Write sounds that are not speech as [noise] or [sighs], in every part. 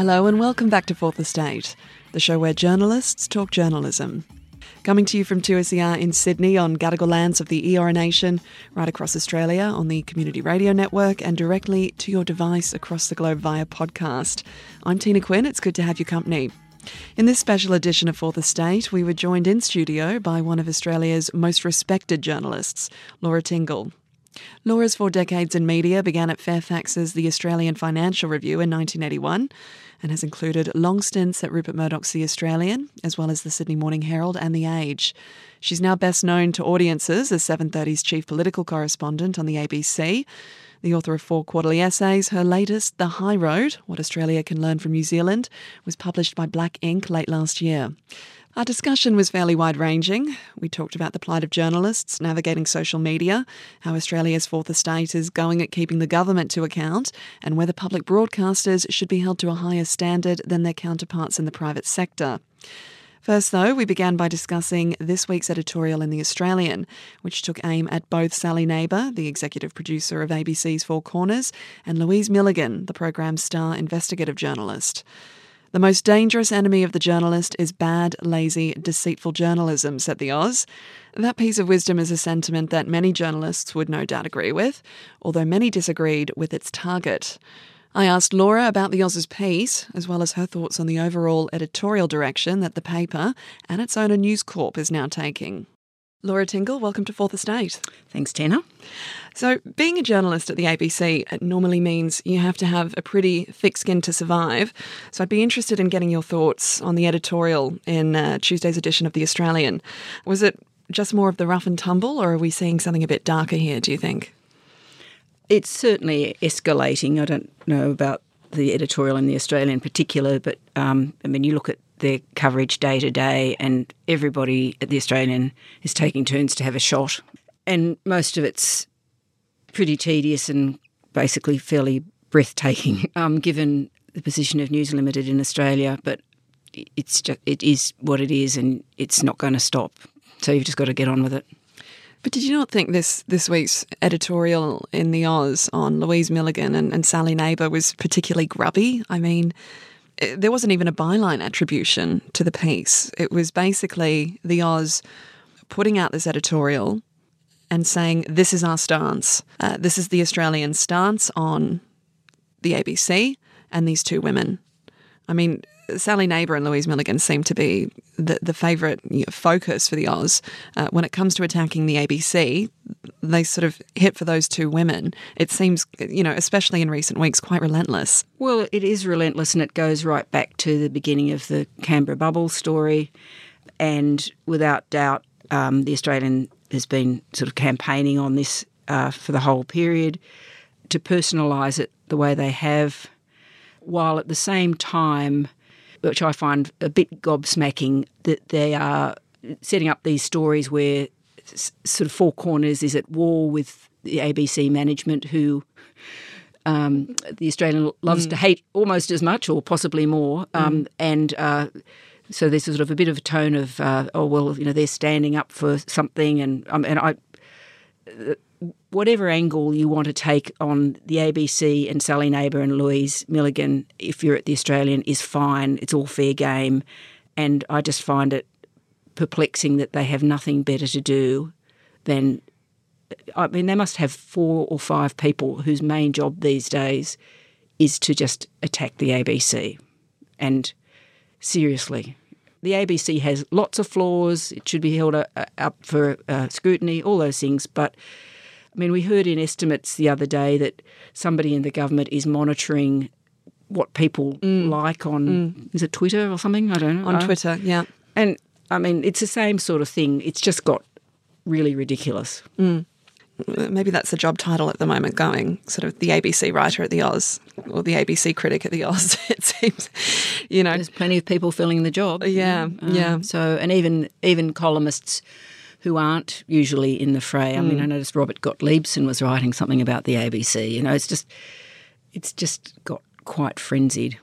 Hello and welcome back to Fourth Estate, the show where journalists talk journalism. Coming to you from 2SER in Sydney on Gadigal lands of the Eora Nation, right across Australia on the Community Radio Network, and directly to your device across the globe via podcast. I'm Tina Quinn. It's good to have your company. In this special edition of Fourth Estate, we were joined in studio by one of Australia's most respected journalists, Laura Tingle. Laura's four decades in media began at Fairfax's The Australian Financial Review in 1981 and has included long stints at Rupert Murdoch's The Australian, as well as the Sydney Morning Herald and The Age. She's now best known to audiences as 730's chief political correspondent on the ABC. The author of four quarterly essays, her latest, The High Road What Australia Can Learn from New Zealand, was published by Black Inc late last year. Our discussion was fairly wide ranging. We talked about the plight of journalists, navigating social media, how Australia's fourth estate is going at keeping the government to account, and whether public broadcasters should be held to a higher standard than their counterparts in the private sector. First, though, we began by discussing this week's editorial in The Australian, which took aim at both Sally Neighbour, the executive producer of ABC's Four Corners, and Louise Milligan, the programme's star investigative journalist. The most dangerous enemy of the journalist is bad, lazy, deceitful journalism, said the Oz. That piece of wisdom is a sentiment that many journalists would no doubt agree with, although many disagreed with its target. I asked Laura about the Oz's piece, as well as her thoughts on the overall editorial direction that the paper and its owner News Corp is now taking. Laura Tingle, welcome to Fourth Estate. Thanks, Tina. So, being a journalist at the ABC normally means you have to have a pretty thick skin to survive. So, I'd be interested in getting your thoughts on the editorial in uh, Tuesday's edition of The Australian. Was it just more of the rough and tumble, or are we seeing something a bit darker here, do you think? It's certainly escalating. I don't know about the editorial in The Australian in particular, but um, I mean, you look at their coverage day to day, and everybody at the Australian is taking turns to have a shot. And most of it's pretty tedious and basically fairly breathtaking, [laughs] um, given the position of News Limited in Australia. But it's just it is what it is, and it's not going to stop. So you've just got to get on with it. But did you not think this this week's editorial in the Oz on Louise Milligan and, and Sally Neighbour was particularly grubby? I mean, there wasn't even a byline attribution to the piece. It was basically the Oz putting out this editorial and saying, This is our stance. Uh, this is the Australian stance on the ABC and these two women. I mean, Sally Neighbour and Louise Milligan seem to be the, the favourite you know, focus for the Oz. Uh, when it comes to attacking the ABC, they sort of hit for those two women. It seems, you know, especially in recent weeks, quite relentless. Well, it is relentless and it goes right back to the beginning of the Canberra bubble story. And without doubt, um, the Australian has been sort of campaigning on this uh, for the whole period to personalise it the way they have, while at the same time which I find a bit gobsmacking that they are setting up these stories where sort of Four Corners is at war with the ABC management, who um, the Australian loves mm. to hate almost as much or possibly more, um, mm. and. Uh, so there's sort of a bit of a tone of, uh, oh well, you know, they're standing up for something, and um, and I, whatever angle you want to take on the ABC and Sally Neighbour and Louise Milligan, if you're at the Australian, is fine. It's all fair game. And I just find it perplexing that they have nothing better to do than. I mean, they must have four or five people whose main job these days is to just attack the ABC. And seriously, the ABC has lots of flaws. It should be held uh, up for uh, scrutiny, all those things. But I mean, we heard in estimates the other day that somebody in the government is monitoring what people mm. like on mm. is it Twitter or something? I don't know. On Twitter, yeah. and I mean it's the same sort of thing. It's just got really ridiculous. Mm. Maybe that's the job title at the moment going, sort of the ABC writer at the Oz or the ABC critic at the Oz, [laughs] it seems. You know, There's plenty of people filling the job. Yeah, um, yeah. So and even even columnists who aren't usually in the fray. I mean, I noticed Robert Gottliebsen was writing something about the ABC. You know, it's just it's just got quite frenzied.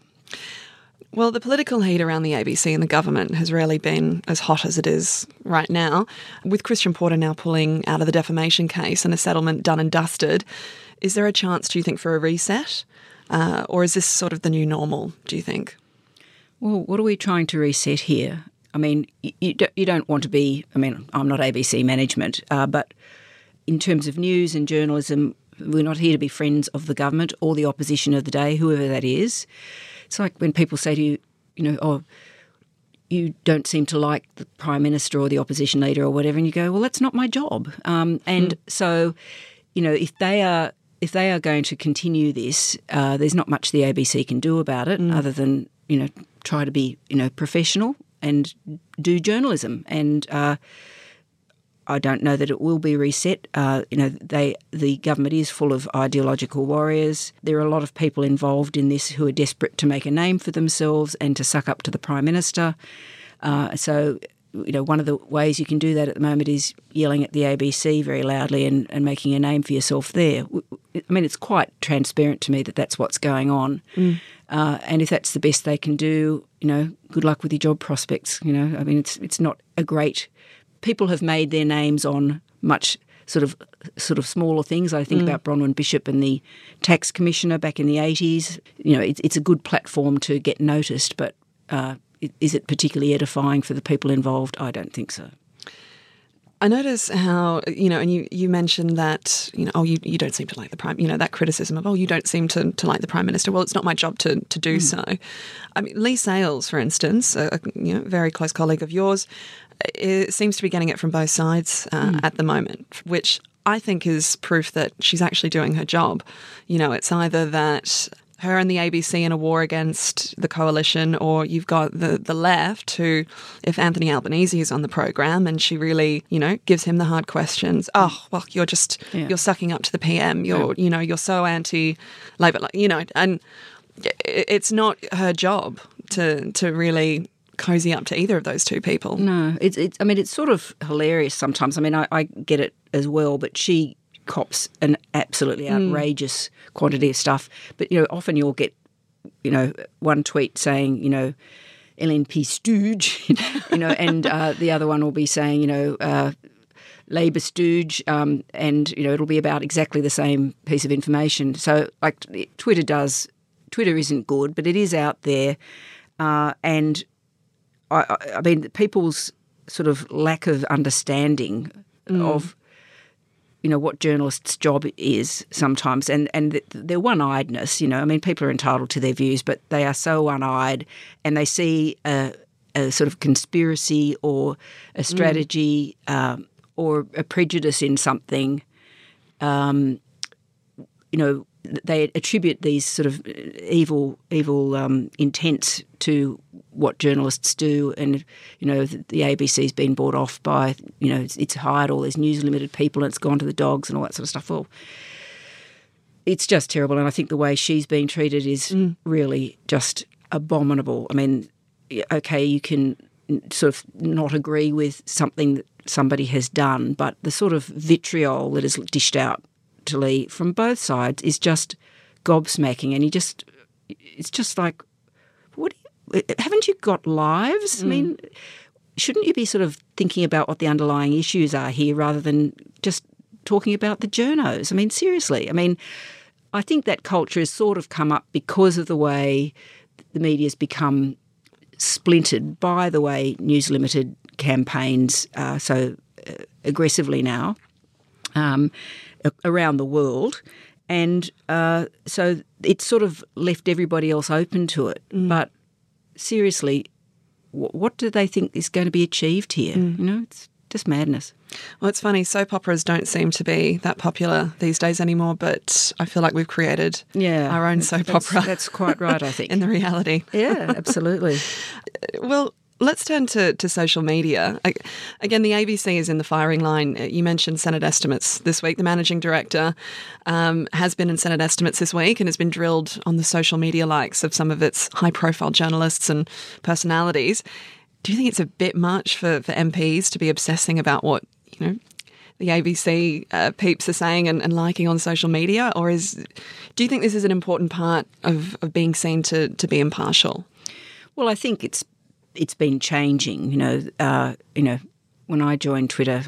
Well, the political heat around the ABC and the government has rarely been as hot as it is right now. With Christian Porter now pulling out of the defamation case and a settlement done and dusted, is there a chance, do you think, for a reset? Uh, or is this sort of the new normal, do you think? Well, what are we trying to reset here? I mean, you, you, don't, want to be, I mean, I'm not ABC management, uh, but in terms of news and journalism, we're not here to be friends of the government or the opposition of the day, whoever that is. It's like when people say to you, you know, oh, you don't seem to like the prime minister or the opposition leader or whatever, and you go, well, that's not my job. Um, and so, you know, if they are if they are going to continue this, uh, there's not much the ABC can do about it, other than you know try to be you know professional and do journalism. And uh, I don't know that it will be reset. Uh, you know, they the government is full of ideological warriors. There are a lot of people involved in this who are desperate to make a name for themselves and to suck up to the prime minister. Uh, so, you know, one of the ways you can do that at the moment is yelling at the ABC very loudly and, and making a name for yourself there. I mean, it's quite transparent to me that that's what's going on. Uh, and if that's the best they can do, you know, good luck with your job prospects. You know, I mean, it's it's not a great. People have made their names on much sort of sort of smaller things. I think about Bronwyn Bishop and the tax commissioner back in the eighties. You know, it's it's a good platform to get noticed, but uh, is it particularly edifying for the people involved? I don't think so. I notice how you know, and you you mentioned that you know, oh, you, you don't seem to like the prime, you know, that criticism of oh, you don't seem to, to like the prime minister. Well, it's not my job to to do hmm. so. I mean, Leigh Sales, for instance, a, you know, very close colleague of yours, it seems to be getting it from both sides uh, hmm. at the moment, which I think is proof that she's actually doing her job. You know, it's either that her and the ABC in a war against the coalition, or you've got the, the left who, if Anthony Albanese is on the program and she really, you know, gives him the hard questions, oh, well, you're just, Yeah. you're sucking up to the PM. You're, you know, you're so anti Labor, you know, and it's not her job to, to really cozy up to either of those two people. No, it's, it's I mean, it's sort of hilarious sometimes. I mean, I, I get it as well, but she cops an absolutely outrageous quantity of stuff. But, you know, often you'll get, you know, one tweet saying, you know, LNP stooge, [laughs] you know, and uh, the other one will be saying, you know, uh, Labor stooge, um, and you know it'll be about exactly the same piece of information. So, like Twitter does, Twitter isn't good, but it is out there, uh, and I, I- I mean people's sort of lack of understanding of you know what journalists' job is sometimes, and and th- their one-eyedness. You know, I mean, people are entitled to their views, but they are so one-eyed, and they see a, a sort of conspiracy or a strategy um, or a prejudice in something. Um, you know, they attribute these sort of evil, evil um, intents to what journalists do, and you know, the, the ABC's been bought off by, you know, it's, it's hired all these news limited people, and it's gone to the dogs and all that sort of stuff. Well, it's just terrible, and I think the way she's being treated is really just abominable. I mean, okay, you can sort of not agree with something that somebody has done, but the sort of vitriol that is dished out from both sides is just gobsmacking, and you just it's just like, what? You, haven't you got lives? I mean, shouldn't you be sort of thinking about what the underlying issues are here rather than just talking about the journos? I mean, seriously. I mean, I think that culture has sort of come up because of the way the media's become splintered by the way News Limited campaigns uh, so uh, aggressively now um, around the world. And uh, so it sort of left everybody else open to it. But seriously, wh- what do they think is going to be achieved here? You know, it's just madness. Well, it's funny. Soap operas don't seem to be that popular these days anymore, but I feel like we've created Yeah, our own soap that's- opera. That's quite right, I think. [laughs] in the reality. yeah, absolutely. [laughs] Well, let's turn to, to social media. A- Again, the ABC is in the firing line. Uh, You mentioned Senate estimates this week. The managing director um, has been in Senate estimates this week and has been drilled on the social media likes of some of its high profile journalists and personalities. Do you think it's a bit much for, for MPs to be obsessing about what, you know, the ABC uh, peeps are saying and, and liking on social media? Or is do you think this is an important part of, of being seen to, to be impartial? Well, I think it's it's been changing. You know, uh, you know, when I joined Twitter,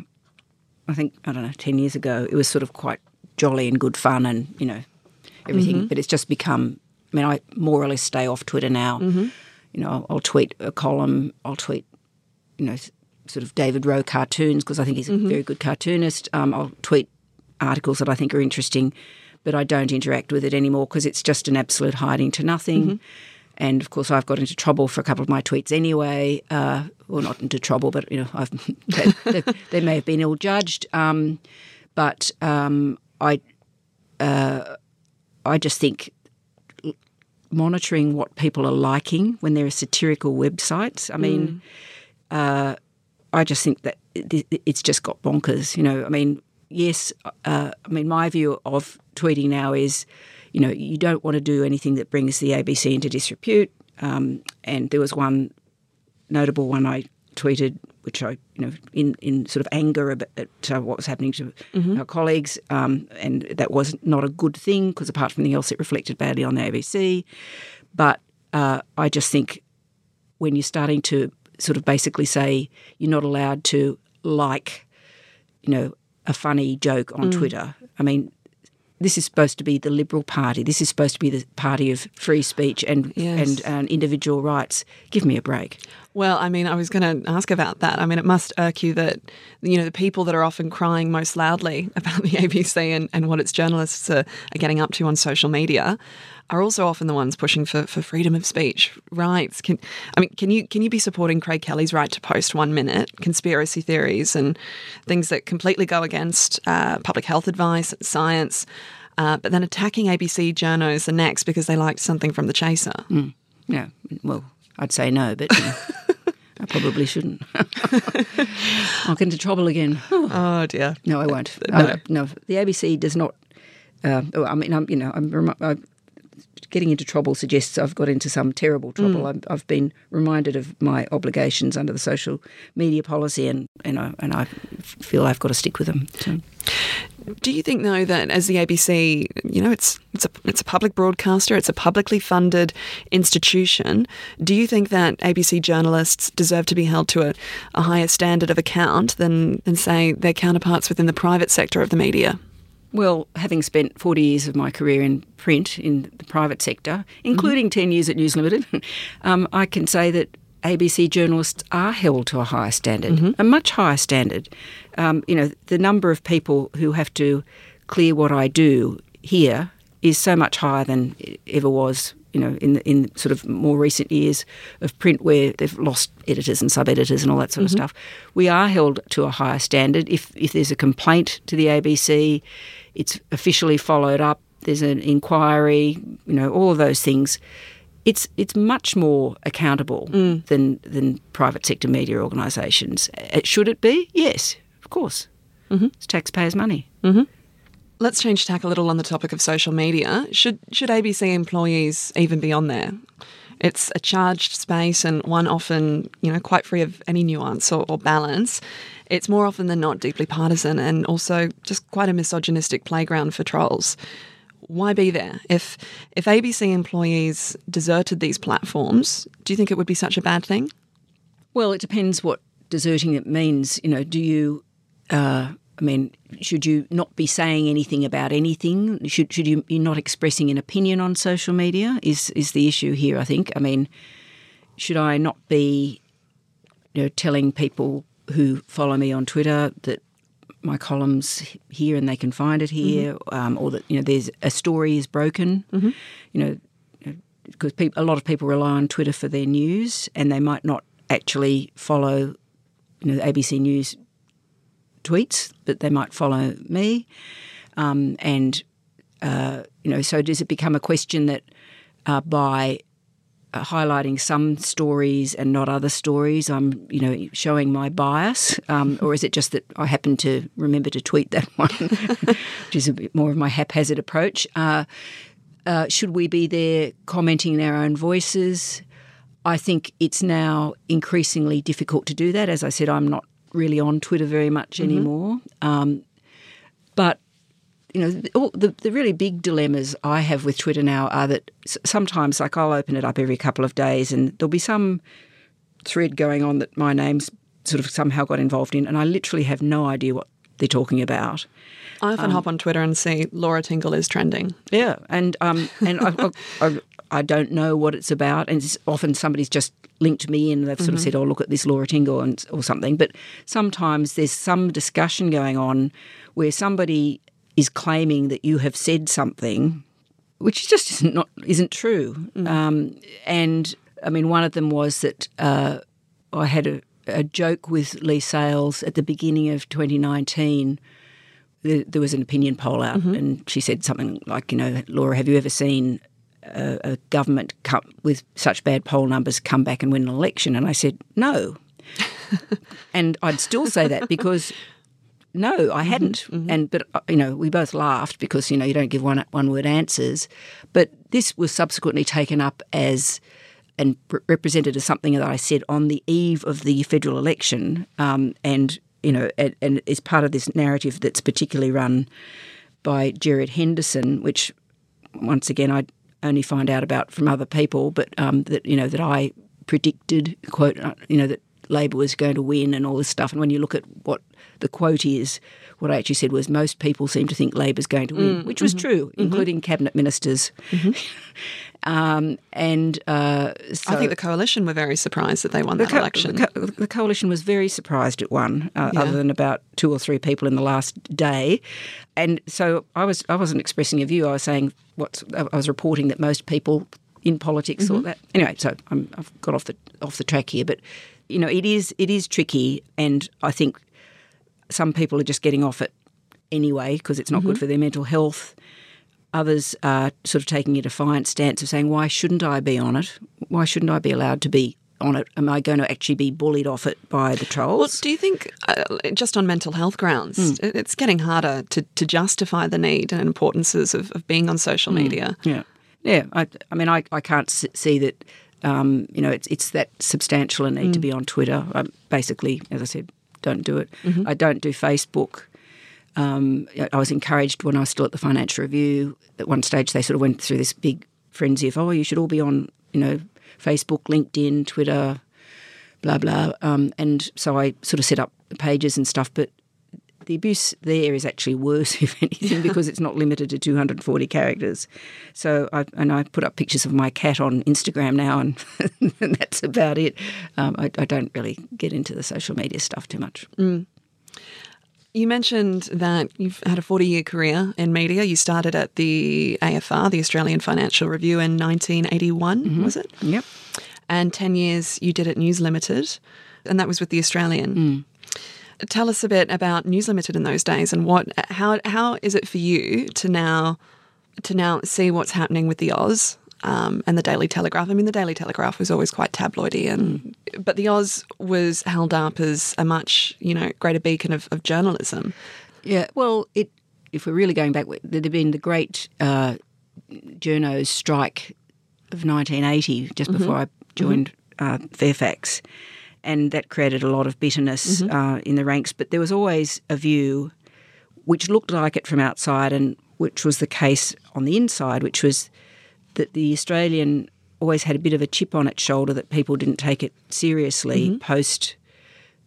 I think I don't know, ten years ago, it was sort of quite jolly and good fun, and you know, everything. But it's just become. I mean, I more or less stay off Twitter now. You know, I'll, I'll tweet a column. I'll tweet, you know, sort of David Rowe cartoons because I think he's a very good cartoonist. Um, I'll tweet articles that I think are interesting, but I don't interact with it anymore because it's just an absolute hiding to nothing. And of course, I've got into trouble for a couple of my tweets anyway. Uh, well, not into trouble, but you know, I've [laughs] they, they, they may have been ill judged. Um, but um, I, uh, I just think monitoring what people are liking when there are satirical websites. I mean, uh, I just think that it's just got bonkers. You know, I mean, yes, uh, I mean, my view of tweeting now is, you know, you don't want to do anything that brings the ABC into disrepute. Um, and there was one notable one I tweeted, which I, you know, in, in sort of anger about at, uh, what was happening to our colleagues, um, and that was not a good thing because apart from anything else, it reflected badly on the ABC. But uh, I just think when you're starting to sort of basically say you're not allowed to like, you know, a funny joke on Twitter. I mean, this is supposed to be the Liberal Party. This is supposed to be the party of free speech and Yes. and, and individual rights. Give me a break. Well, I mean, I was going to ask about that. I mean, it must irk you that, you know, the people that are often crying most loudly [laughs] about the ABC and, and what its journalists are, are getting up to on social media are also often the ones pushing for, for freedom of speech rights. Can, I mean, can you can you be supporting Craig Kelly's right to post one minute conspiracy theories and things that completely go against uh, public health advice, and science, uh, but then attacking ABC journos the next because they liked something from the Chaser? Yeah, well, I'd say no, but you know, I probably shouldn't. [laughs] I'll get into trouble again. [sighs] Oh dear. No, I won't. No. Uh, no, the ABC does not. Uh, oh, I mean, I'm, you know, I'm, i getting into trouble suggests I've got into some terrible trouble. Mm. I've, I've been reminded of my obligations under the social media policy, and and I, and I feel I've got to stick with them. So. Do you think though that as the ABC, you know, it's it's a it's a public broadcaster, it's a publicly funded institution. Do you think that ABC journalists deserve to be held to a, a higher standard of account than than say their counterparts within the private sector of the media? Well, having spent 40 years of my career in print in the private sector, including 10 years at News Limited, [laughs] um, I can say that ABC journalists are held to a higher standard, a much higher standard. Um, you know, the number of people who have to clear what I do here is so much higher than it ever was. You know, in in sort of more recent years of print, where they've lost editors and sub editors and all that sort of stuff, we are held to a higher standard. If if there's a complaint to the ABC, it's officially followed up. There's an inquiry. You know, all of those things. It's it's much more accountable than than private sector media organisations. Uh, Should it be? Yes, of course. Mm-hmm. It's taxpayers' money. Let's change tack a little on the topic of social media. Should should ABC employees even be on there? It's a charged space and one often, you know, quite free of any nuance or, or balance. It's more often than not deeply partisan and also just quite a misogynistic playground for trolls. Why be there? If if ABC employees deserted these platforms, do you think it would be such a bad thing? Well, it depends what deserting it means. You know, do you? Uh, I mean, should you not be saying anything about anything? Should should you be not expressing an opinion on social media? Is is the issue here? I think. I mean, should I not be, you know, telling people who follow me on Twitter that my columns here and they can find it here, um, or that you know there's a story is broken. You know, because peop a lot of people rely on Twitter for their news, and they might not actually follow, you know, the ABC News tweets, but they might follow me. Um, and uh, you know, so does it become a question that uh, by highlighting some stories and not other stories, I'm you know showing my bias, um, or is it just that I happen to remember to tweet that [laughs] one, which is a bit more of my haphazard approach? Uh, uh, should we be there commenting in our own voices? I think it's now increasingly difficult to do that. As I said, I'm not really on Twitter very much mm-hmm. anymore. Um, you know, the, the, the, really big dilemmas I have with Twitter now are that sometimes, like, I'll open it up every couple of days and there'll be some thread going on that my name's sort of somehow got involved in, and I literally have no idea what they're talking about. I often um, hop on Twitter and see Laura Tingle is trending. Yeah, and um, and I, I, I, don't know what it's about, and it's often somebody's just linked me in. And they've sort mm-hmm. of said, "Oh, look at this Laura Tingle," and, or something. But sometimes there's some discussion going on where somebody is claiming that you have said something, which just isn't not isn't true. Mm. Um, and I mean, one of them was that uh, I had a, a joke with Leigh Sales at the beginning of 2019 there was an opinion poll out, mm-hmm. and she said something like, you know, Laura, have you ever seen a, a government with such bad poll numbers come back and win an election? And I said, no. [laughs] and I'd still say that because no, I mm-hmm. hadn't. Mm-hmm. And but uh, you know, we both laughed because you know you don't give one one word answers. But this was subsequently taken up as and represented as something that I said on the eve of the federal election, um, and you know, and, and is part of this narrative that's particularly run by Gerard Henderson, which once again I only find out about from other people, but um, that you know that I predicted quote uh, you know that Labor was going to win and all this stuff. And when you look at what the quote is, what I actually said was most people seem to think Labor's going to win, mm, which was mm-hmm, true, mm-hmm. including cabinet ministers. Mm-hmm. [laughs] um, and uh, so I think the coalition were very surprised that they won that co- election. The, co- the, coalition was very surprised it won, uh, yeah. other than about two or three people in the last day. And so I was I wasn't expressing a view. I was saying what I was reporting that most people in politics thought mm-hmm. that. Anyway, so i have got off the off the track here, but you know it is it is tricky, and I think some people are just getting off it anyway because it's not mm-hmm. good for their mental health. Others are sort of taking a defiant stance of saying, why shouldn't I be on it? Why shouldn't I be allowed to be on it? Am I going to actually be bullied off it by the trolls? Well, do you think, uh, just on mental health grounds, mm. it's getting harder to, to justify the need and importances of, of being on social mm. media? Yeah. Yeah. I, I mean, I, I can't see that, um, you know, it's, it's that substantial a need mm. to be on Twitter. I basically, as I said, don't do it. Mm-hmm. I don't do Facebook. Um, I was encouraged when I was still at the Financial Review. At one stage, they sort of went through this big frenzy of, oh, you should all be on, you know, Facebook, LinkedIn, Twitter, blah blah. Um, and so I sort of set up pages and stuff. But the abuse there is actually worse, [laughs] if anything, because it's not limited to 240 characters. So I and I put up pictures of my cat on Instagram now, and, [laughs] and that's about it. Um, I, I, don't really get into the social media stuff too much. Mm. You mentioned that you've had a 40 year career in media. You started at the AFR, the Australian Financial Review, in 1981, mm-hmm. was it? Yep. And 10 years you did at News Limited, and that was with the Australian. Mm. Tell us a bit about News Limited in those days and what how how is it for you to now to now see what's happening with the Oz um, and the Daily Telegraph. I mean, the Daily Telegraph was always quite tabloidy, and but the Oz was held up as a much you know greater beacon of, of journalism. Yeah, well, it if we're really going back, there'd have been the great uh, journos strike of 1980, just before mm-hmm. I joined mm-hmm. uh, Fairfax, and that created a lot of bitterness mm-hmm. uh, in the ranks. But there was always a view which looked like it from outside, and which was the case on the inside, which was that the Australian always had a bit of a chip on its shoulder that people didn't take it seriously mm-hmm. post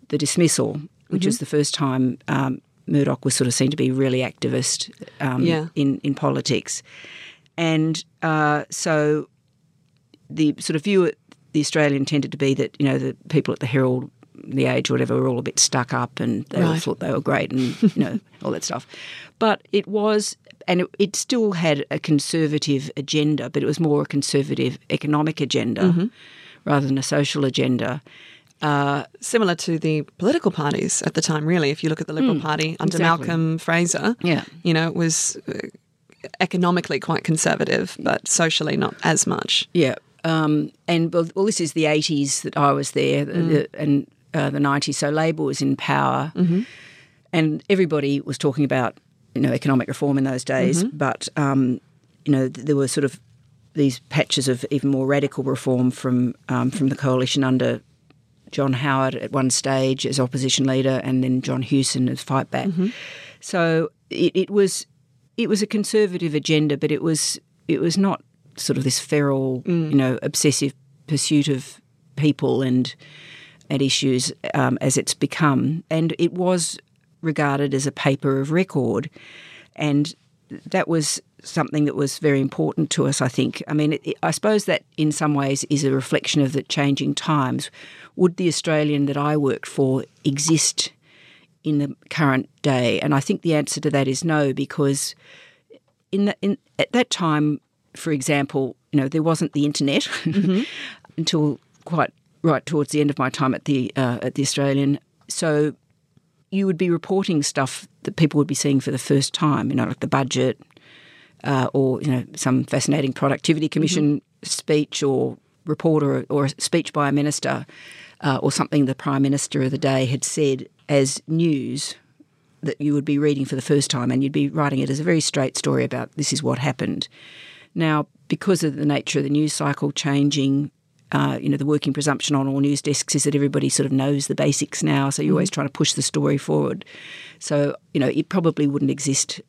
the dismissal, which mm-hmm. was the first time um, Murdoch was sort of seen to be really activist um, yeah. in in politics, and uh, so the sort of view the Australian tended to be that you know the people at the Herald, the Age, or whatever, were all a bit stuck up and they right. all thought they were great and you know [laughs] all that stuff. But it was and it, it, still had a conservative agenda, but it was more a conservative economic agenda mm-hmm. rather than a social agenda. Uh, Similar to the political parties at the time, really. If you look at the Liberal Party under exactly. Malcolm Fraser, Yeah. you know, it was uh, economically quite conservative, but socially not as much. Yeah. Um, and well, well, this is the 80s that I was there the- the- and uh, the 90s. So Labor was in power and everybody was talking about, you know, economic reform in those days. But, um, you know, th- there were sort of these patches of even more radical reform from, um, from the coalition under John Howard at one stage as opposition leader and then John Hewson as fight back. So it, it was it was a conservative agenda, but it was it was not sort of this feral, you know, obsessive pursuit of people and and issues um, as it's become. And it was regarded as a paper of record, and that was something that was very important to us. I think. I mean, it, I suppose that in some ways is a reflection of the changing times. Would the Australian that I worked for exist? in the current day? And I think the answer to that is no, because in, the, in at that time, for example, you know, there wasn't the internet [laughs] until quite right towards the end of my time at the uh, at the Australian. So you would be reporting stuff that people would be seeing for the first time, you know, like the budget, uh, or you know, some fascinating productivity commission speech or report or, or a speech by a minister, uh, or something the prime minister of the day had said as news that you would be reading for the first time, and you'd be writing it as a very straight story about this is what happened. Now, because of the nature of the news cycle changing, uh, you know, the working presumption on all news desks is that everybody sort of knows the basics now, so you're always trying to push the story forward. So, you know, it probably wouldn't exist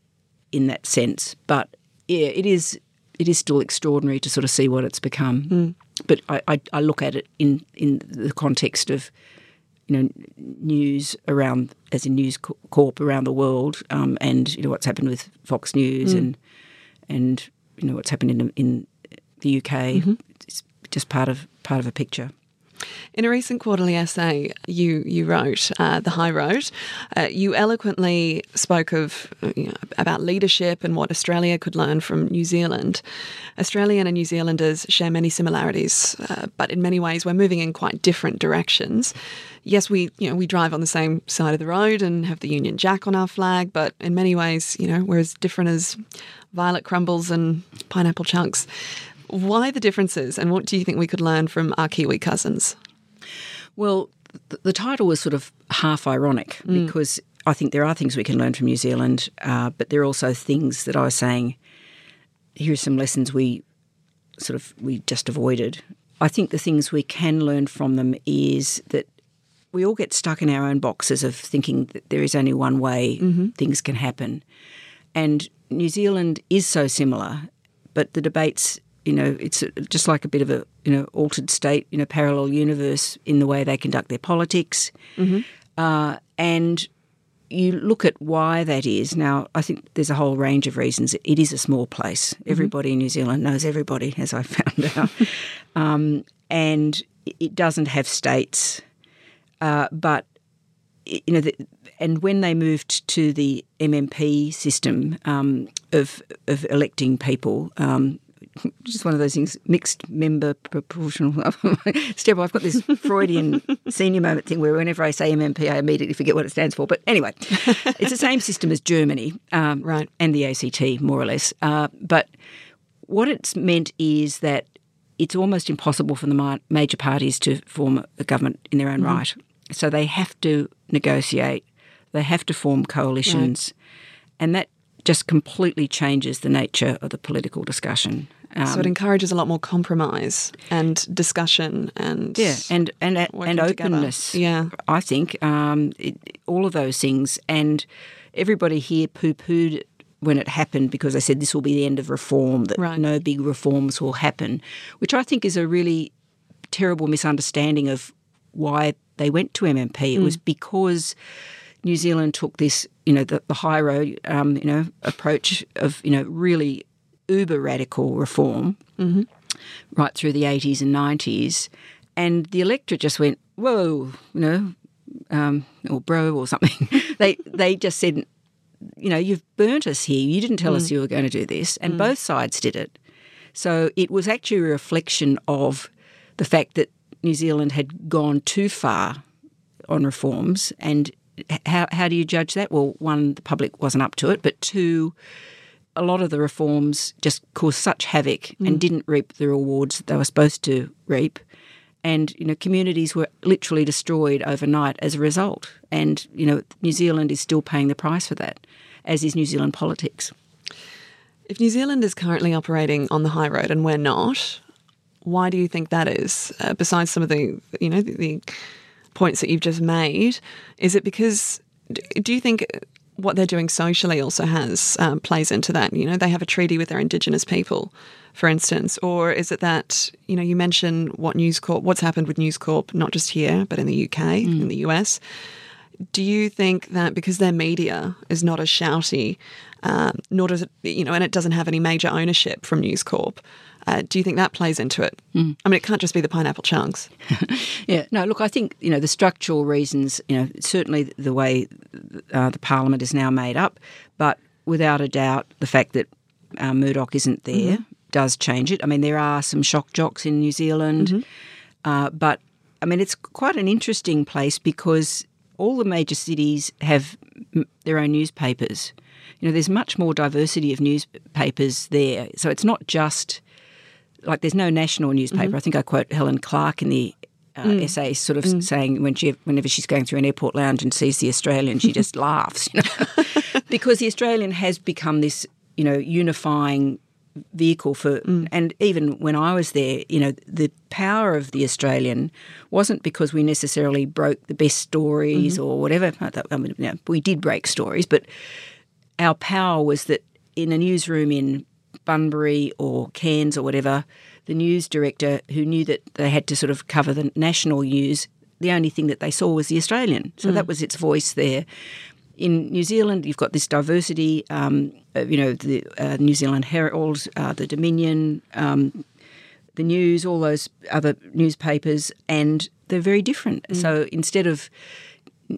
in that sense, but yeah, it is. It is still extraordinary to sort of see what it's become. But I, I, I look at it in in the context of you know, news around, as in News Corp around the world, um, and you know what's happened with Fox News and and you know what's happened in in the UK. Mm-hmm. It's just part of part of a picture. In a recent quarterly essay you you wrote, uh, the High Road, uh, you eloquently spoke of uh, you know, about leadership and what Australia could learn from New Zealand. Australian and New Zealanders share many similarities, uh, but in many ways we're moving in quite different directions. Yes, we you know we drive on the same side of the road and have the Union Jack on our flag, but in many ways you know we're as different as violet crumbles and pineapple chunks. Why the differences, and what do you think we could learn from our Kiwi cousins? Well, the title was sort of half ironic because I think there are things we can learn from New Zealand, uh, but there are also things that I was saying. Here are some lessons we sort of we just avoided. I think the things we can learn from them is that we all get stuck in our own boxes of thinking that there is only one way things can happen, and New Zealand is so similar, but the debates you know, it's just like a bit of a you know altered state, you know, parallel universe in the way they conduct their politics, uh, and you look at why that is. Now, I think there's a whole range of reasons. It is a small place. Everybody in New Zealand knows everybody, as I [laughs] found out, [laughs] um, and it doesn't have states, uh, but you know, the, and when they moved to the MMP system um, of of electing people, um, [laughs] just one of those things, mixed member proportional. [laughs] Step, I've got this Freudian senior moment thing where whenever I say MMP, I immediately forget what it stands for. But anyway, [laughs] it's the same system as Germany, um, Right. and the ACT, more or less. Uh, but what it's meant is that it's almost impossible for the major parties to form a government in their own right. So they have to negotiate, they have to form coalitions, and that just completely changes the nature of the political discussion. Um, So it encourages a lot more compromise and discussion and yeah, and and and working together. openness. Yeah. I think um, it, all of those things, and everybody here poo-pooed when it happened because they said this will be the end of reform, that Right. no big reforms will happen, which I think is a really terrible misunderstanding of why they went to MMP. It was because New Zealand took this, you know, the, the high road, um, you know, approach of, you know, really uber radical reform right through the 80s and 90s. And the electorate just went, whoa, you know, um, or bro or something. [laughs] they, they just said, you know, you've burnt us here. You didn't tell us you were going to do this. And both sides did it. So it was actually a reflection of the fact that New Zealand had gone too far on reforms. And how, how do you judge that? Well, one, the public wasn't up to it, but two, a lot of the reforms just caused such havoc mm. and didn't reap the rewards that they were supposed to reap. And you know, communities were literally destroyed overnight as a result. And you know, New Zealand is still paying the price for that, as is New Zealand politics. If New Zealand is currently operating on the high road and we're not, why do you think that is? Uh, besides some of the, you know, the, the points that you've just made, is it because? Do you think what they're doing socially also has um, plays into that? You know, they have a treaty with their Indigenous people, for instance, or is it that you know you mentioned what News Corp, what's happened with News Corp, not just here but in the UK, mm. in the US. Do you think that because their media is not as shouty, um, nor does it, you know, and it doesn't have any major ownership from News Corp, uh, do you think that plays into it? Mm. I mean, it can't just be the pineapple chunks. [laughs] yeah, no, look, I think, you know, the structural reasons, you know, certainly the way uh, the parliament is now made up, but without a doubt, the fact that uh, Murdoch isn't there mm-hmm. does change it. I mean, there are some shock jocks in New Zealand, mm-hmm. Uh, but I mean, it's quite an interesting place because all the major cities have their own newspapers. You know, there's much more diversity of newspapers there. So it's not just like there's no national newspaper. Mm-hmm. I think I quote Helen Clark in the uh, mm. essay, sort of mm. saying when she, whenever she's going through an airport lounge and sees the Australian, she just laughs, you know? [laughs] because the Australian has become this, you know, unifying vehicle for. Mm. And even when I was there, you know, the power of the Australian wasn't because we necessarily broke the best stories mm-hmm. or whatever. I mean, you know, we did break stories, but our power was that in a newsroom in Bunbury or Cairns or whatever, the news director who knew that they had to sort of cover the national news, the only thing that they saw was the Australian. So mm. that was its voice there. In New Zealand, you've got this diversity, um, you know, the uh, New Zealand Herald, uh, the Dominion, um, the News, all those other newspapers, and they're very different. Mm. So instead of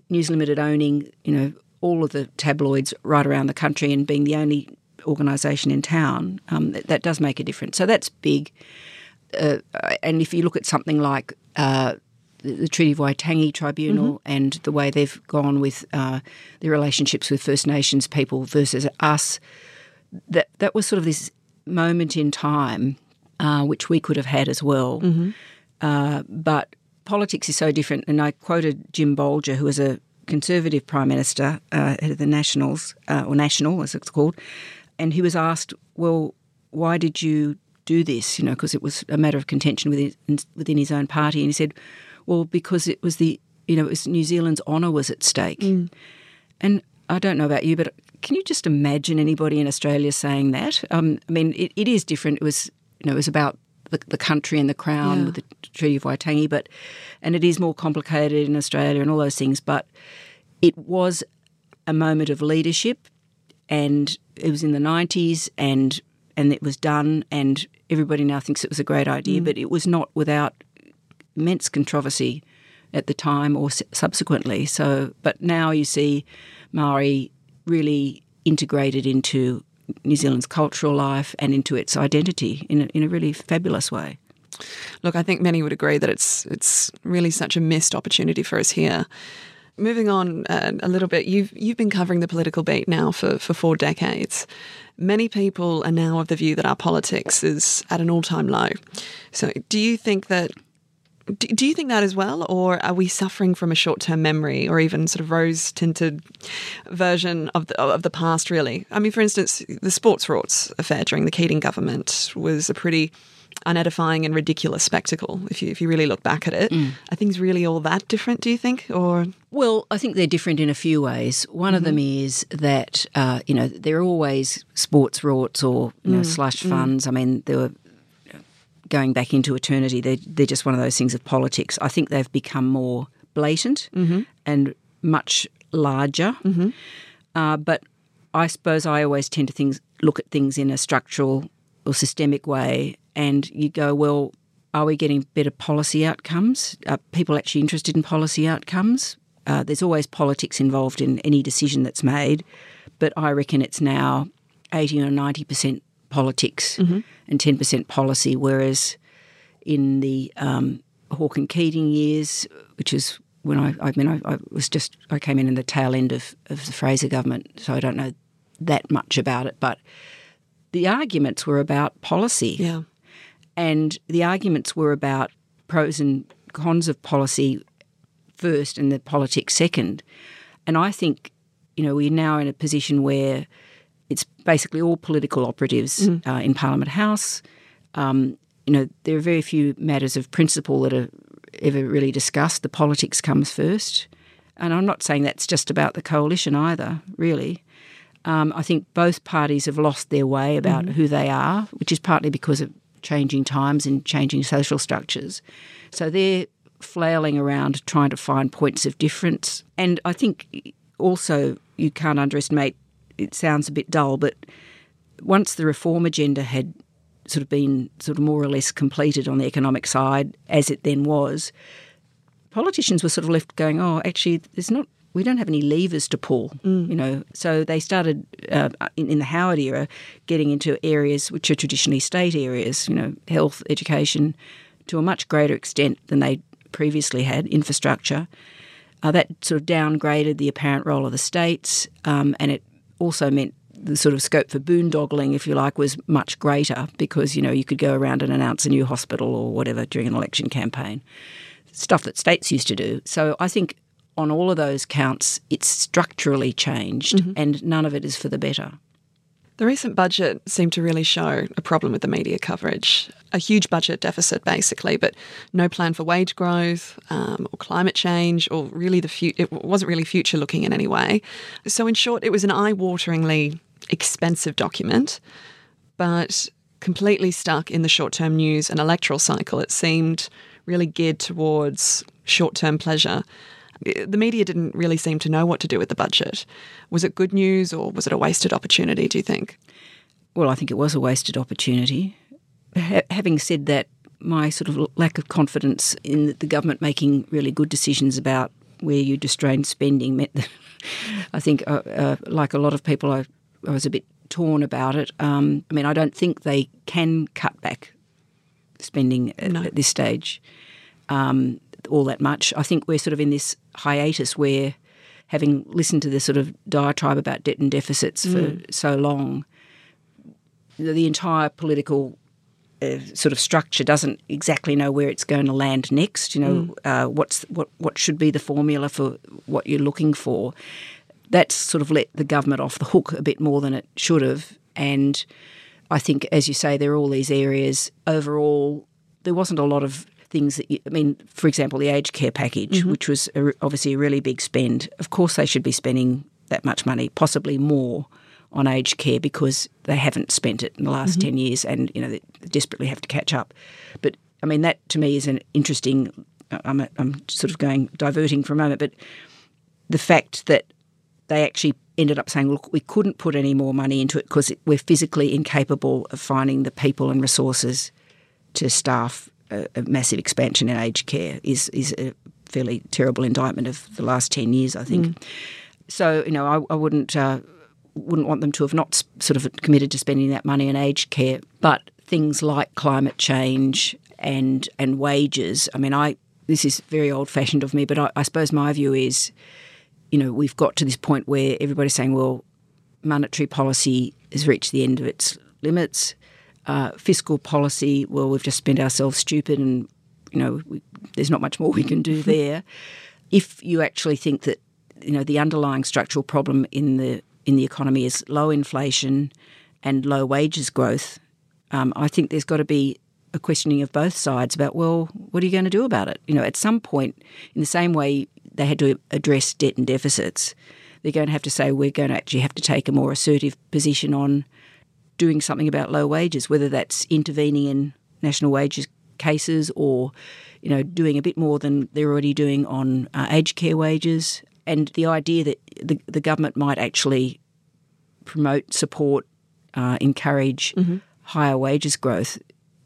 News Limited owning, you know, all of the tabloids right around the country and being the only organisation in town, um, that, that, does make a difference. So that's big. Uh, and if you look at something like uh, the, Treaty of Waitangi Tribunal mm-hmm. and the way they've gone with uh, their relationships with First Nations people versus us, that that was sort of this moment in time uh, which we could have had as well. Mm-hmm. Uh, but politics is so different. And I quoted Jim Bolger, who was a Conservative Prime Minister, uh, head of the Nationals, or National as it's called, and he was asked, well, why did you do this? You know, because it was a matter of contention within, within his own party. And he said, well, because it was the, you know, it was New Zealand's honour was at stake. Mm. And I don't know about you, but can you just imagine anybody in Australia saying that? Um, I mean, it, it is different. It was, you know, it was about the, the country and the crown yeah. with the Treaty of Waitangi, but and it is more complicated in Australia and all those things. But it was a moment of leadership and it was in the 90s and and it was done and everybody now thinks it was a great idea mm. but it was not without immense controversy at the time or subsequently so but now you see Maori really integrated into New Zealand's cultural life and into its identity in a, in a really fabulous way. Look, I think many would agree that it's it's really such a missed opportunity for us here moving on uh, a little bit, you've you've been covering the political beat now for, for four decades. Many people are now of the view that our politics is at an all time low. So, do you think that? Do, you think that as well, or are we suffering from a short term memory, or even sort of rose tinted version of the of the past? Really, I mean, for instance, the sports rorts affair during the Keating government was a pretty unedifying and ridiculous spectacle if you if you really look back at it. Mm. Are things really all that different? Do you think, or well, I think they're different in a few ways. One mm-hmm. of them mm-hmm. is that uh, you know there are always sports rorts or you know, mm. slush mm. funds. I mean, there were going back into eternity. They're they're just one of those things of politics. I think they've become more blatant mm-hmm. and much larger. Mm-hmm. Uh, but I suppose I always tend to things, look at things in a structural or systemic way and you go, well, are we getting better policy outcomes? Are people actually interested in policy outcomes? Uh, there's always politics involved in any decision that's made, but I reckon it's now 80 or 90% politics mm-hmm. and 10% policy, whereas in the um, Hawke and Keating years, which is when I, I mean, I, I, was just, I came in in the tail end of, of the Fraser government, so I don't know that much about it, but the arguments were about policy. Yeah. And the arguments were about pros and cons of policy first and the politics second. And I think, you know, we're now in a position where it's basically all political operatives mm. uh, in Parliament House. Um, you know, there are very few matters of principle that are ever really discussed. The politics comes first. And I'm not saying that's just about the coalition either, really. Um, I think both parties have lost their way about mm-hmm. who they are, which is partly because of changing times and changing social structures. So they're flailing around trying to find points of difference. And I think also you can't underestimate, it sounds a bit dull, but once the reform agenda had sort of been sort of more or less completed on the economic side, as it then was, politicians were sort of left going, oh, actually, there's not we don't have any levers to pull, mm. you know. So they started uh, in, in, the Howard era getting into areas which are traditionally state areas, you know, health, education, to a much greater extent than they previously had, infrastructure. Uh, that sort of downgraded the apparent role of the states, um, and it also meant the sort of scope for boondoggling, if you like, was much greater because you know you could go around and announce a new hospital or whatever during an election campaign, stuff that states used to do. So I think on all of those counts, it's structurally changed mm-hmm. and none of it is for the better. The recent budget seemed to really show a problem with the media coverage. A huge budget deficit, basically, but no plan for wage growth um, or climate change, or really the future. it wasn't really future looking in any way. So, in short, it was an eye wateringly expensive document, but completely stuck in the short term news and electoral cycle. It seemed really geared towards short term pleasure the media didn't really seem to know what to do with the budget. Was it good news or was it a wasted opportunity, do you think? Well, I think it was a wasted opportunity. Ha- having said that, my sort of lack of confidence in the government making really good decisions about where you distrain spending meant that [laughs] I think, uh, uh, like a lot of people, I, I, was a bit torn about it. Um, I mean, I don't think they can cut back spending at, no. at this stage. Um, all that much. I think we're sort of in this hiatus where, having listened to this sort of diatribe about debt and deficits for mm. so long, the entire political uh, sort of structure doesn't exactly know where it's going to land next. You know, mm. uh, what's what what should be the formula for what you're looking for. That's sort of let the government off the hook a bit more than it should have. And I think, as you say, there are all these areas. Overall, there wasn't a lot of things that you, I mean, for example, the aged care package, mm-hmm. which was a, obviously a really big spend. Of course, they should be spending that much money, possibly more on aged care because they haven't spent it in the last mm-hmm. 10 years and, you know, they desperately have to catch up. But, I mean, that to me is an interesting, I'm, I'm sort of going, diverting for a moment, but the fact that they actually ended up saying, look, we couldn't put any more money into it because we're physically incapable of finding the people and resources to staff a, a massive expansion in aged care is is a fairly terrible indictment of the last ten years, I think. Mm. So you know, I, I wouldn't uh, wouldn't want them to have not sort of committed to spending that money in aged care, but things like climate change and and wages. I mean, I this is very old fashioned of me, but I, I suppose my view is, you know, we've got to this point where everybody's saying, well, monetary policy has reached the end of its limits uh, fiscal policy, well, we've just spent ourselves stupid and, you know, we, there's not much more we can do [laughs] there. if you actually think that, you know, the underlying structural problem in the in the economy is low inflation and low wages growth, um, I think there's got to be a questioning of both sides about, well, what are you going to do about it? You know, at some point, in the same way they had to address debt and deficits, they're going to have to say we're going to actually have to take a more assertive position on doing something about low wages, whether that's intervening in national wages cases or you know doing a bit more than they're already doing on uh, aged care wages and the idea that the, the government might actually promote support uh, encourage mm-hmm. higher wages growth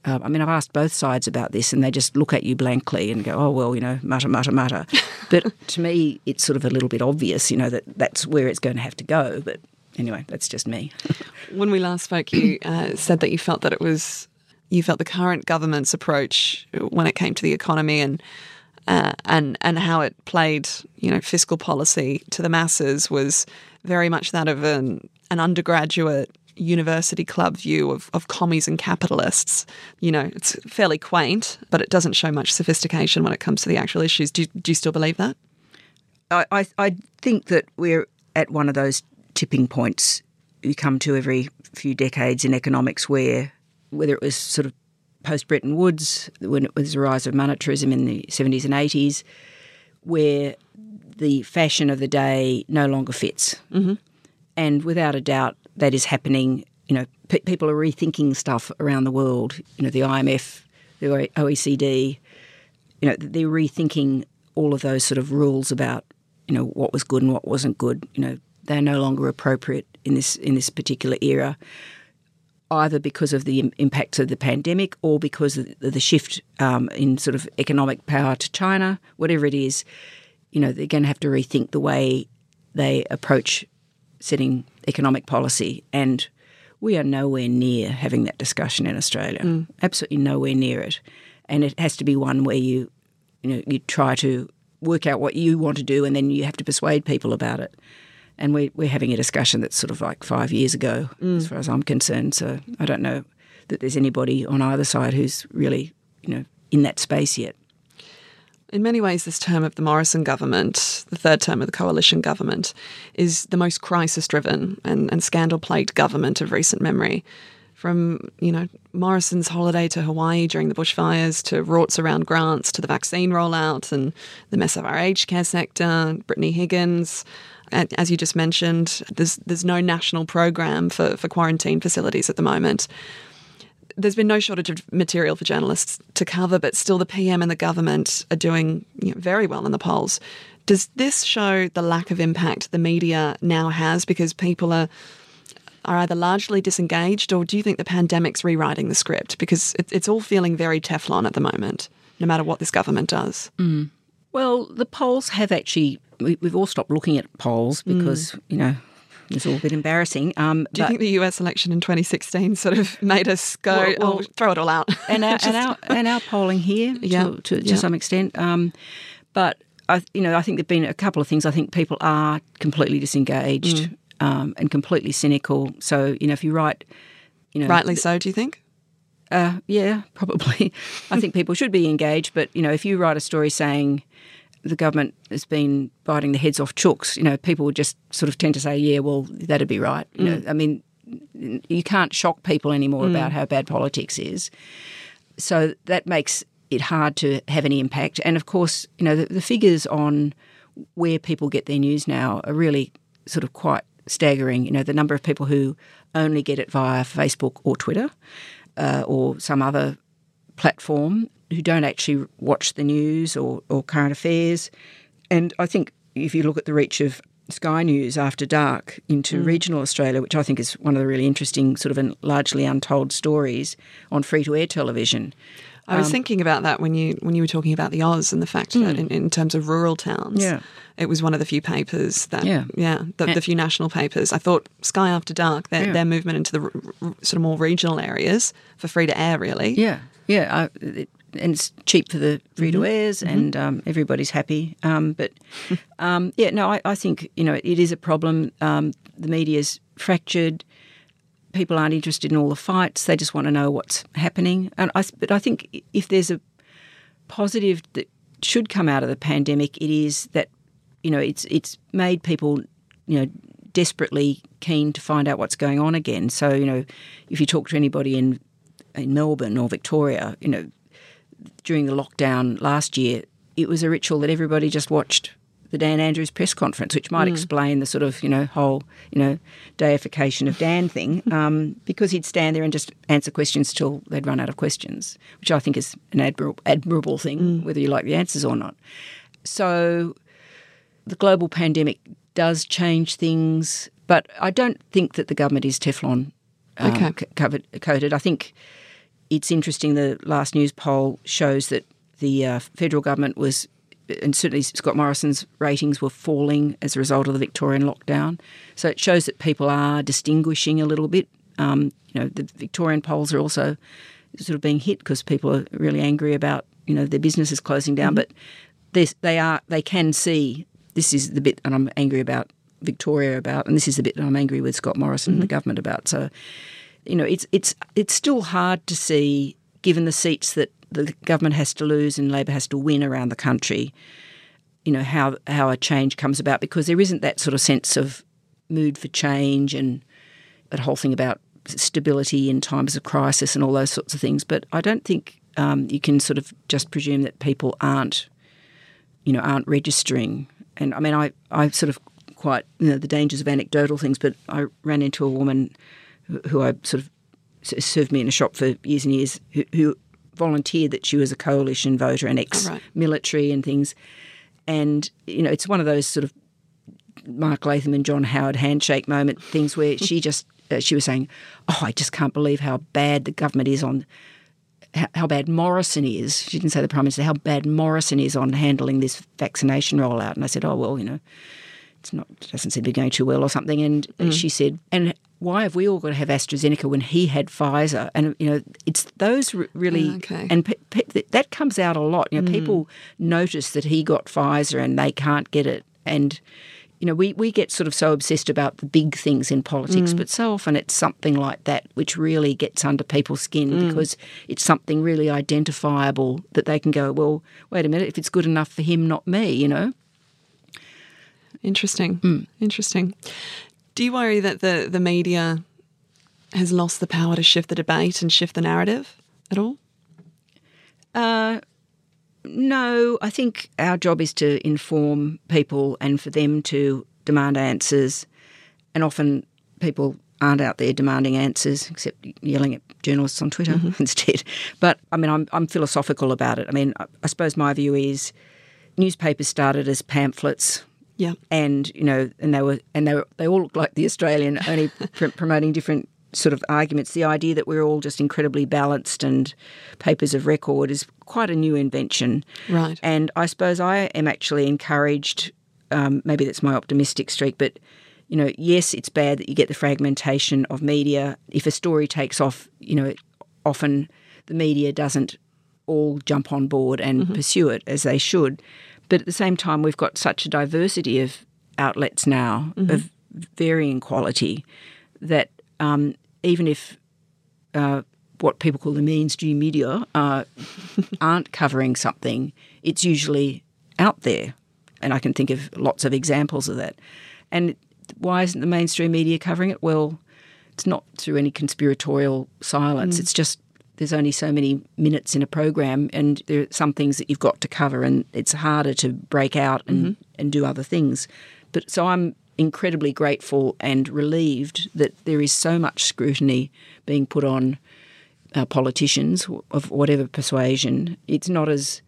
uh, I mean, I've asked both sides about this, and they just look at you blankly and go, "Oh well, you know, mutter, mutter, mutter." [laughs] but to me, it's sort of a little bit obvious, you know, that that's where it's going to have to go. But anyway, that's just me. [laughs] when we last spoke, you uh, said that you felt that it was you felt the current government's approach when it came to the economy and uh, and and how it played, you know, fiscal policy to the masses was very much that of an an undergraduate university club view of, of commies and capitalists. You know, it's fairly quaint, but it doesn't show much sophistication when it comes to the actual issues. Do you, do you still believe that? I, I, I think that we're at one of those tipping points you come to every few decades in economics where, whether it was sort of post Bretton Woods, when it was the rise of monetarism in the 70s and 80s, where the fashion of the day no longer fits. Mm-hmm. And without a doubt, that is happening. You know, people are rethinking stuff around the world. You know, the IMF, the OECD, you know, they're rethinking all of those sort of rules about, you know, what was good and what wasn't good. You know, they're no longer appropriate in this in this particular era, either because of the impacts of the pandemic or because of the shift um, in sort of economic power to China. Whatever it is, you know, they're going to have to rethink the way they approach setting economic policy and. We are nowhere near having that discussion in Australia. Mm. Absolutely nowhere near it, and it has to be one where you, you know, you try to work out what you want to do, and then you have to persuade people about it and we, we're having a discussion that's sort of like five years ago, mm. as far as I'm concerned. So I don't know that there's anybody on either side who's really, you know, in that space yet. In many ways, this term of the Morrison government, the third term of the coalition government, is the most crisis driven and, and scandal plagued government of recent memory. From, you know, Morrison's holiday to Hawaii during the bushfires, to rorts around grants, to the vaccine rollout and the mess of our aged care sector, Brittany Higgins, as you just mentioned, there's there's no national program for, for quarantine facilities at the moment. There's been no shortage of material for journalists to cover, but still the PM and the government are doing you know, very well in the polls. Does this show the lack of impact the media now has because people are are either largely disengaged, or do you think the pandemic's rewriting the script because it, it's all feeling very Teflon at the moment, no matter what this government does? Mm. Well, the polls have actually we, have all stopped looking at polls mm. because mm. you know it's all a bit embarrassing. Um, Do you think the US election in 2016 sort of [laughs] made us go, well, well, oh, throw it all out? [laughs] And our, and our, and our polling here yeah, to, to, to yeah. some extent. Um, but, I, you know, I think there have been a couple of things. I think people are completely disengaged mm. um, and completely cynical. So, you know, if you write, you know. Rightly so, do you think? Uh, yeah, [laughs] probably. I think people should be engaged. But, you know, if you write a story saying, the government has been biting the heads off chooks, you know, people would just sort of tend to say, yeah, well, that'd be right. You mm. know, I mean, you can't shock people anymore mm. about how bad politics is. So that makes it hard to have any impact. And of course, you know, the, the figures on where people get their news now are really sort of quite staggering. You know, the number of people who only get it via Facebook or Twitter uh, or some other platform who don't actually watch the news or, or current affairs. And I think if you look at the reach of Sky News after dark into mm. regional Australia, which I think is one of the really interesting, sort of largely untold stories on free to air television. I was um, thinking about that when you when you were talking about the Oz and the fact mm. that in, in, terms of rural towns, yeah. it was one of the few papers that yeah, yeah the, the few national papers. I thought Sky After Dark, their, yeah. their movement into the r- r- sort of more regional areas for free to air, really. Yeah, yeah. I, it, and it's cheap for the free to airs, mm-hmm. and um, everybody's happy. Um, but [laughs] um, yeah, no, I, I, think you know it is a problem. Um, the media's fractured. People aren't interested in all the fights; they just want to know what's happening. And I, but I think if there's a positive that should come out of the pandemic, it is that you know it's it's made people you know desperately keen to find out what's going on again. So you know, if you talk to anybody in in Melbourne or Victoria, you know, during the lockdown last year, it was a ritual that everybody just watched the Dan Andrews press conference, which might mm. explain the sort of you know whole you know deification of Dan thing, [laughs] um, because he'd stand there and just answer questions till they'd run out of questions, which I think is an admirable, admirable thing, mm. whether you like the answers or not. So the global pandemic does change things, but I don't think that the government is Teflon um, okay. covered, coated. I think it's interesting. The last Newspoll shows that the uh, federal government was, and certainly Scott Morrison's ratings were falling as a result of the Victorian lockdown. So it shows that people are distinguishing a little bit. Um, you know, the Victorian polls are also sort of being hit because people are really angry about you know their business is closing down, but this, they are they can see this is the bit, and I'm angry about Victoria about, and this is the bit that I'm angry with Scott Morrison and the government about. So, you know, it's it's it's still hard to see, given the seats that the government has to lose and Labor has to win around the country. You know how how a change comes about because there isn't that sort of sense of mood for change and that whole thing about stability in times of crisis and all those sorts of things. But I don't think um, you can sort of just presume that people aren't, you know, aren't registering. And I mean, I, I sort of quite, you know, the dangers of anecdotal things, but I ran into a woman who- I sort of served me in a shop for years and years who, who volunteered that she was a coalition voter and ex-military and things. And, you know, it's one of those sort of Mark Latham and John Howard handshake moment things where she [laughs] just uh, she was saying, "Oh, I just can't believe how bad the government is on how, how bad Morrison is." She didn't say the prime minister how bad Morrison is on handling this vaccination rollout. And I said, "Oh well, you know, it's not it doesn't seem to be going too well or something." And she said, "And why have we all got to have AstraZeneca when he had Pfizer?" And you know, it's those really Ah, okay. and pe- pe- that comes out a lot. You know, mm. people notice that he got Pfizer and they can't get it, and you know, we, we get sort of so obsessed about the big things in politics, mm. but so often it's something like that which really gets under people's skin mm. because it's something really identifiable that they can go, well, wait a minute, if it's good enough for him, not me, you know? Interesting. Interesting. Do you worry that the, the media has lost the power to shift the debate and shift the narrative at all? Uh, no, I think our job is to inform people and for them to demand answers. And often people aren't out there demanding answers, except yelling at journalists on Twitter [laughs] instead. But I mean, I'm, I'm philosophical about it. I mean, I, I suppose my view is newspapers started as pamphlets Yeah. and you know, and they were, and they were, they all looked like the Australian, only [laughs] pr- promoting different sort of arguments. The idea that we're all just incredibly balanced and papers of record is quite a new invention. Right. And I suppose I am actually encouraged. Um, maybe that's my optimistic streak, but you know, yes, it's bad that you get the fragmentation of media. If a story takes off, you know, often the media doesn't all jump on board and pursue it as they should. But at the same time, we've got such a diversity of outlets now of varying quality that um, even if uh, what people call the mainstream media uh, [laughs] aren't covering something, it's usually out there. And I can think of lots of examples of that. And why isn't the mainstream media covering it? Well, it's not through any conspiratorial silence. It's just there's only so many minutes in a program, and there are some things that you've got to cover, and it's harder to break out and, and do other things. But so I'm incredibly grateful and relieved that there is so much scrutiny being put on uh, politicians of whatever persuasion. It's not as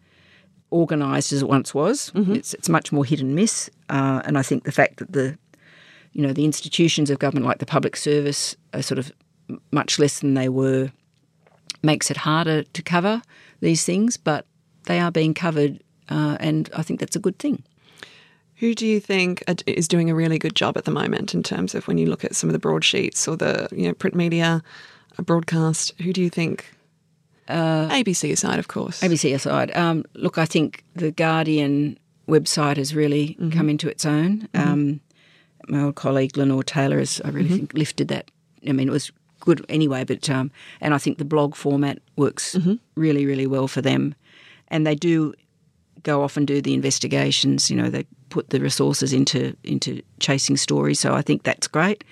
organised as it once was. It's, it's much more hit and miss. Uh, and I think the fact that the you know the institutions of government, like the public service, are sort of much less than they were, makes it harder to cover these things. But they are being covered, uh, and I think that's a good thing. Who do you think is doing a really good job at the moment in terms of when you look at some of the broadsheets or the you know print media, uh, broadcast? Who do you think? Uh, ABC aside, of course. ABC aside, um, look, I think the Guardian website has really come into its own. Um, my old colleague Lenore Taylor has, I really think, lifted that. I mean, it was good anyway, but um, and I think the blog format works really, really well for them, and they do go off and do the investigations. You know, they put the resources into into chasing stories. So I think that's great.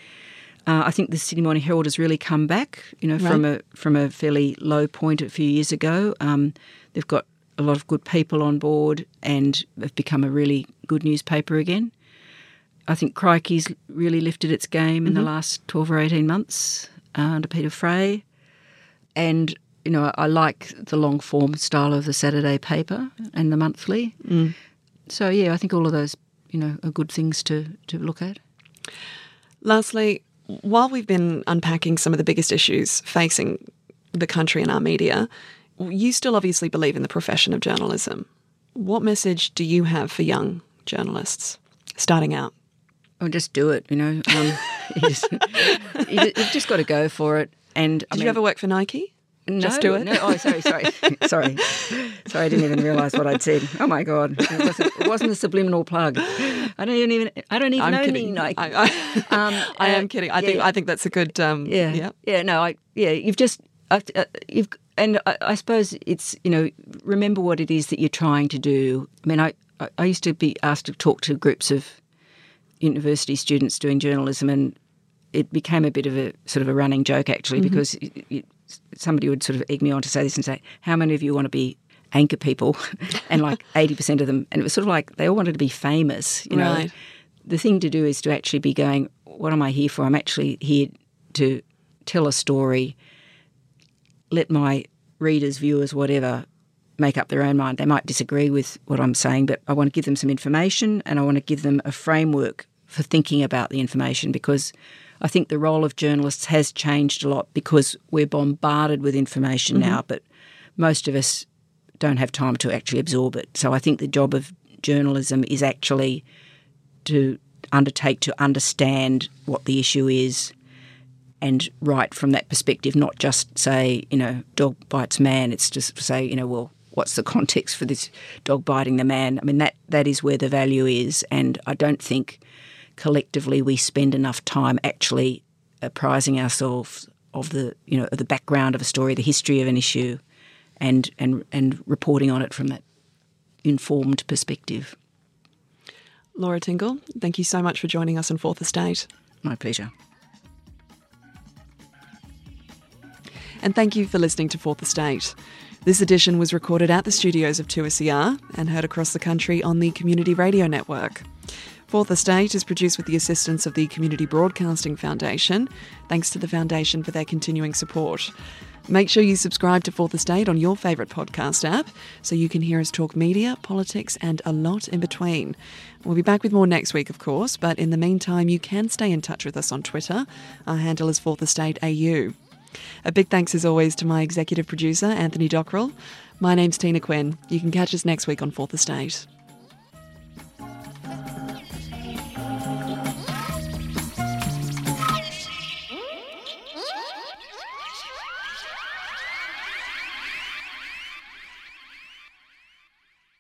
Uh, I think the Sydney Morning Herald has really come back. You know, from a from a fairly low point a few years ago. Um, they've got a lot of good people on board and have become a really good newspaper again. I think Crikey's really lifted its game in the last 12 or 18 months under Peter Fray. And, you know, I like the long form style of the Saturday paper and the monthly. So, yeah, I think all of those, you know, are good things to, to look at. Lastly, while we've been unpacking some of the biggest issues facing the country and our media, you still obviously believe in the profession of journalism. What message do you have for young journalists starting out? Or just do it, you know. Um, [laughs] [laughs] you just, you've just got to go for it. And I Did mean, you ever work for Nike? No, Just do it. No, oh, sorry, sorry, [laughs] sorry, sorry. I didn't even realise what I'd said. Oh my god, it wasn't, it wasn't a subliminal plug. I don't even. I don't even I'm know kidding. any Nike. I, I, [laughs] Um, I uh, am kidding. I yeah, think. I think that's a good. Um, Yeah, yeah. yeah. No, I yeah. You've just I've, uh, you've and I, I suppose it's you know remember what it is that you're trying to do. I mean, I I- I used to be asked to talk to groups of university students doing journalism, and it became a bit of a sort of a running joke actually mm-hmm. because y y somebody would sort of egg me on to say this and say, "How many of you want to be?" Anchor people, [laughs] and like [laughs] eighty percent of them, and it was sort of like they all wanted to be famous. You know, Right. the thing to do is to actually be going, what am I here for? I'm actually here to tell a story, let my readers, viewers, whatever, make up their own mind. They might disagree with what I'm saying, but I want to give them some information and I want to give them a framework for thinking about the information because I think the role of journalists has changed a lot because we're bombarded with information mm-hmm. now, but most of us don't have time to actually absorb it. So I think the job of journalism is actually to undertake to understand what the issue is and write from that perspective, not just say, you know, dog bites man. It's just to say, you know, well, what's the [laughs] context for this dog biting the man? I mean, that, that is where the value is. And I don't think collectively we spend enough time actually apprising ourselves of the, you know, of the background of a story, the history of an issue, and, and, and reporting on it from that informed perspective. Laura Tingle, thank you so much for joining us on Fourth Estate. My pleasure. And thank you for listening to Fourth Estate. This edition was recorded at the studios of 2SER and heard across the country on the Community Radio Network. Fourth Estate is produced with the assistance of the Community Broadcasting Foundation. Thanks to the Foundation for their continuing support. Make sure you subscribe to Fourth Estate on your favourite podcast app so you can hear us talk media, politics, and a lot in between. We'll be back with more next week, of course, but in the meantime, you can stay in touch with us on Twitter. Our handle is Fourth Estate AU. A big thanks, as always, to my executive producer, Anthony Dockrell. My name's Tina Quinn. You can catch us next week on Fourth Estate.